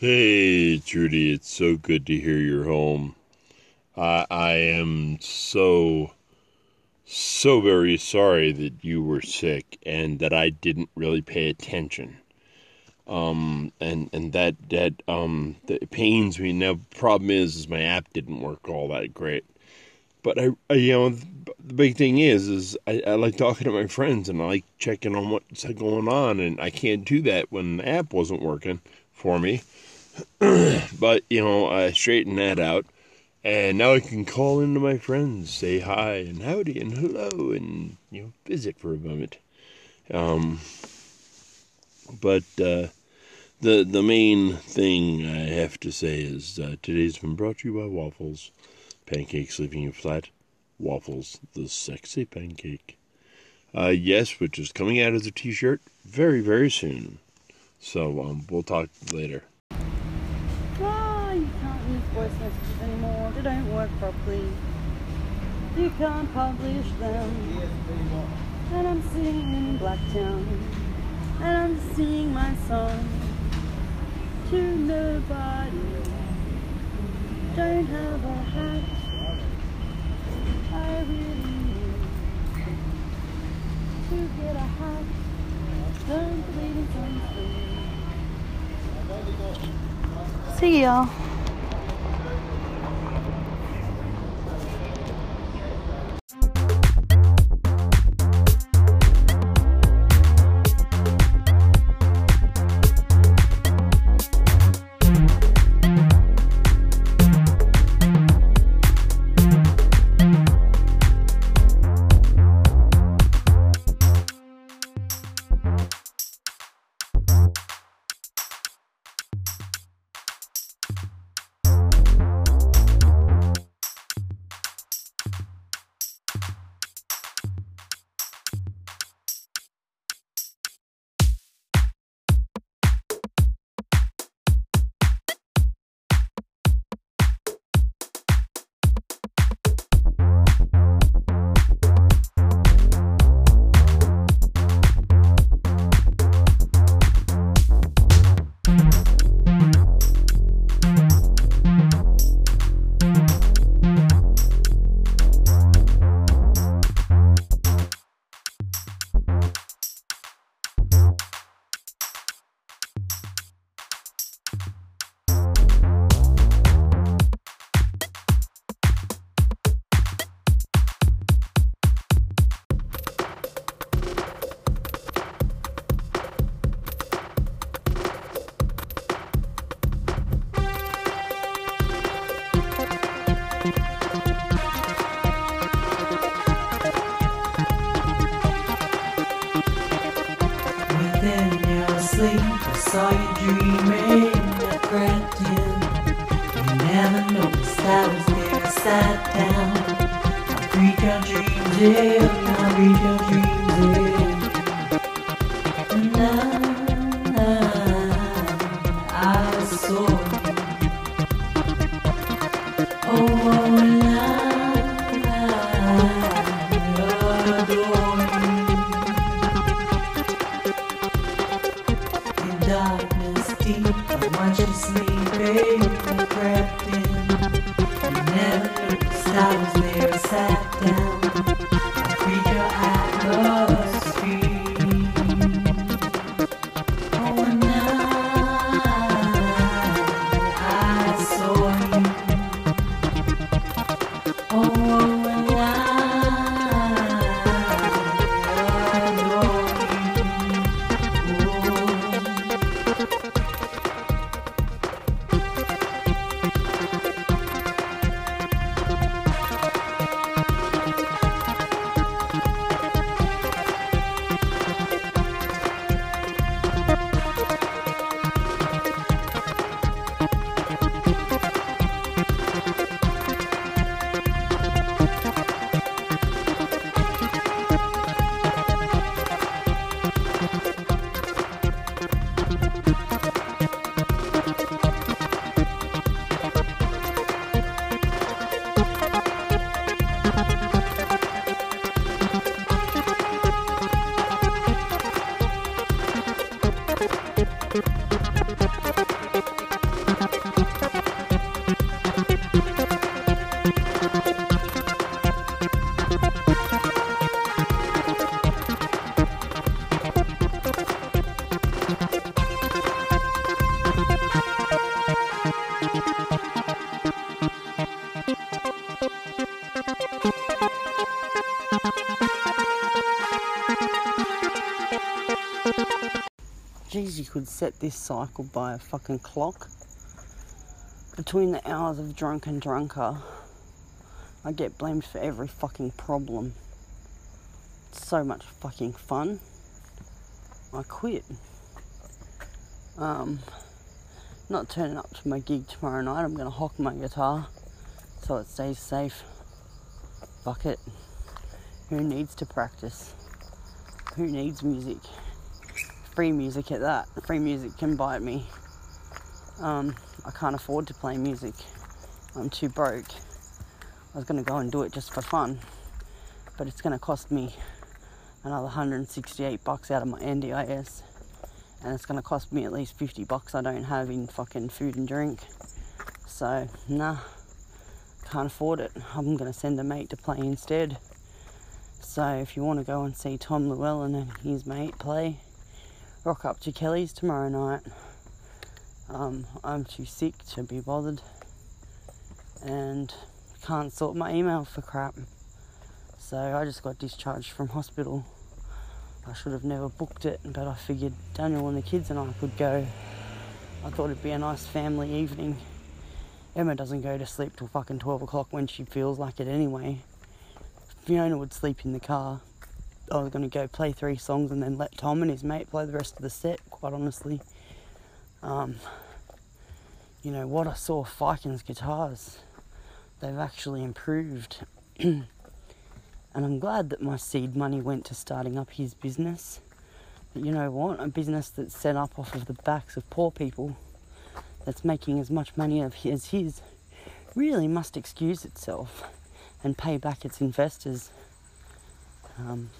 Hey, Trudy, it's so good to hear you're home. I, I am so, so very sorry that you were sick and that I didn't really pay attention. Um, and, and that, that, um, that pains me. Now, the problem is, is my app didn't work all that great. But I, I you know, the big thing is, is I, I like talking to my friends and I like checking on what's going on, and I can't do that when the app wasn't working for me. but you know, I straightened that out, and now I can call into my friends, say hi and howdy and hello, and you know, visit for a moment. Um, but uh, the the main thing I have to say is uh, today's been brought to you by Waffles, pancakes leaving you flat. Waffles, the sexy pancake. Uh, yes, which is coming out as a T-shirt very very soon. So um, we'll talk later voice anymore. They don't work properly. You can't publish them. And I'm sitting in Blacktown. And I'm singing my song to nobody. Don't have a hat. I really need to get a hat. Don't believe in sunscreen. See y'all. sleep, I saw you dreaming. I grabbed you. You never noticed I was there I sat down. I read your dreams in. I read your dreams in. And I, I, saw you. Oh, oh, could set this cycle by a fucking clock. Between the hours of drunk and drunker, I get blamed for every fucking problem. It's so much fucking fun. I quit. Um, not turning up to my gig tomorrow night. I'm gonna hock my guitar so it stays safe. Fuck it. Who needs to practice? Who needs music? Free music at that. Free music can bite me. Um, I can't afford to play music. I'm too broke. I was gonna go and do it just for fun, but it's gonna cost me another 168 bucks out of my NDIS, and it's gonna cost me at least 50 bucks I don't have in fucking food and drink. So, nah, can't afford it. I'm gonna send a mate to play instead. So, if you want to go and see Tom Llewellyn and his mate play, rock up to Kelly's tomorrow night. Um, I'm too sick to be bothered, and can't sort my email for crap. So I just got discharged from hospital. I should have never booked it, but I figured Daniel and the kids and I could go. I thought it'd be a nice family evening. Emma doesn't go to sleep till fucking 12 o'clock when she feels like it anyway. Fiona would sleep in the car. I was going to go play three songs and then let Tom and his mate play the rest of the set, quite honestly. Um, you know, what I saw Fiken's guitars, they've actually improved. and I'm glad that my seed money went to starting up his business. But you know what? A business that's set up off of the backs of poor people, that's making as much money as his, really must excuse itself and pay back its investors. Um,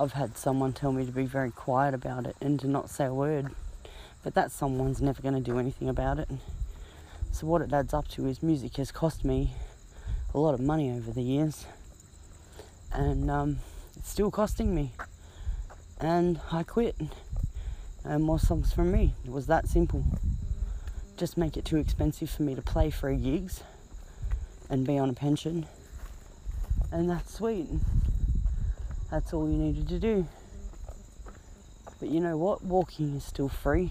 I've had someone tell me to be very quiet about it and to not say a word, but that someone's never going to do anything about it. So, what it adds up to is music has cost me a lot of money over the years, and um, it's still costing me. And I quit, and more songs from me. It was that simple. Just make it too expensive for me to play free gigs and be on a pension, and that's sweet. That's all you needed to do. But you know what? Walking is still free.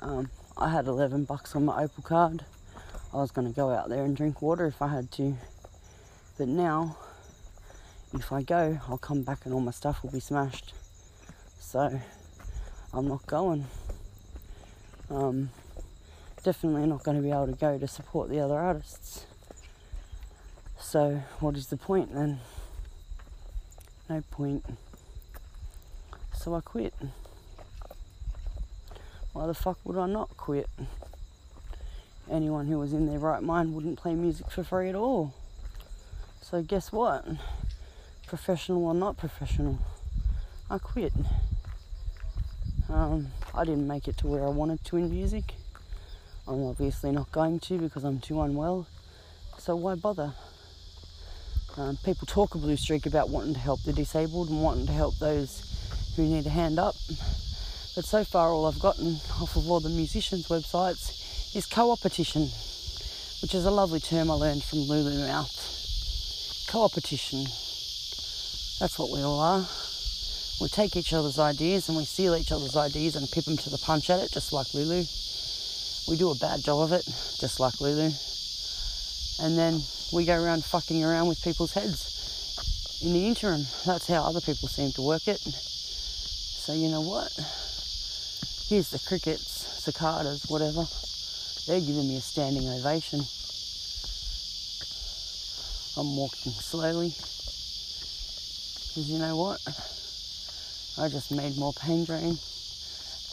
Um, I had 11 bucks on my Opal card. I was going to go out there and drink water if I had to. But now, if I go, I'll come back and all my stuff will be smashed. So, I'm not going. Um, definitely not going to be able to go to support the other artists. So, what is the point then? No point. So I quit. Why the fuck would I not quit? Anyone who was in their right mind wouldn't play music for free at all. So guess what? Professional or not professional, I quit. Um, I didn't make it to where I wanted to in music. I'm obviously not going to because I'm too unwell. So why bother? Um, people talk a blue streak about wanting to help the disabled and wanting to help those who need a hand up. But so far, all I've gotten off of all the musicians' websites is co-opetition, which is a lovely term I learned from Lulu Mouth. Co-opetition. That's what we all are. We take each other's ideas and we steal each other's ideas and pip them to the punch at it, just like Lulu. We do a bad job of it, just like Lulu. And then we go around fucking around with people's heads in the interim. That's how other people seem to work it. So you know what? Here's the crickets, cicadas, whatever. They're giving me a standing ovation. I'm walking slowly. Because you know what? I just made more pain drain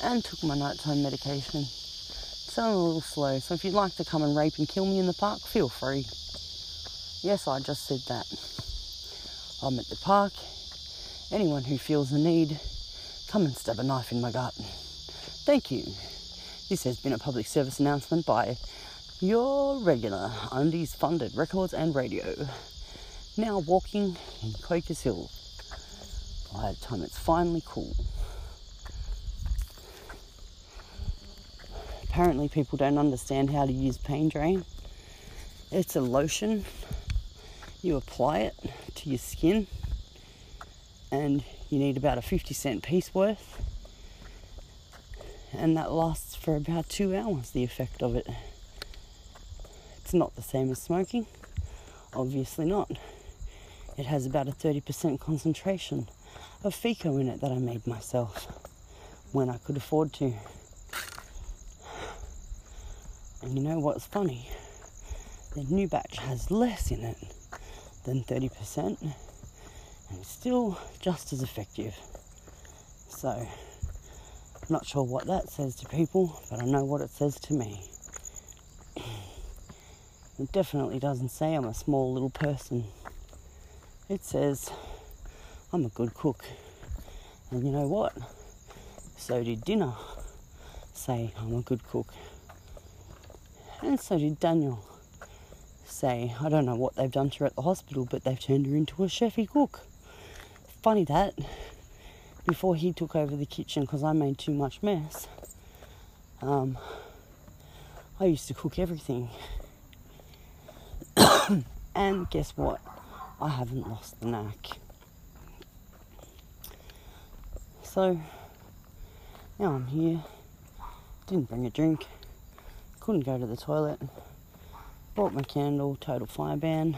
and took my nighttime medication. So I'm a little slow. So if you'd like to come and rape and kill me in the park, feel free. Yes, I just said that. I'm at the park. Anyone who feels the need, come and stab a knife in my gut. Thank you. This has been a public service announcement by your regular Undies funded records and radio. Now walking in Quakers Hill. By the time it's finally cool. Apparently, people don't understand how to use Pain Drain. It's a lotion. You apply it to your skin, and you need about a 50 cent piece worth. and that lasts for about two hours, the effect of it. It's not the same as smoking, obviously not. It has about a 30% concentration of FICO in it that I made myself when I could afford to. And you know what's funny? The new batch has less in it than 30% and it's still just as effective. So, I'm not sure what that says to people, but I know what it says to me. It definitely doesn't say I'm a small little person. It says I'm a good cook. And you know what? So did dinner say I'm a good cook. And so did Daniel say, I don't know what they've done to her at the hospital, but they've turned her into a chefy cook. Funny that, before he took over the kitchen because I made too much mess, um, I used to cook everything. and guess what? I haven't lost the knack. So now I'm here. Didn't bring a drink. Couldn't go to the toilet. Brought my candle, total fire ban.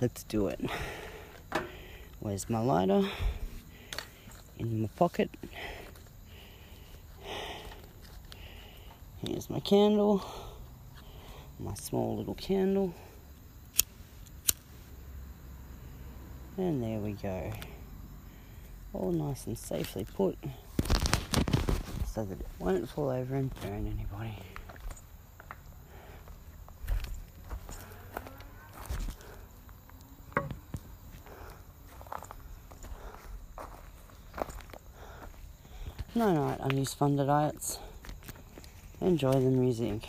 Let's do it. Where's my lighter? In my pocket. Here's my candle. My small little candle. And there we go. All nice and safely put so that it won't fall over and burn anybody. Unused funded diets. Enjoy the music.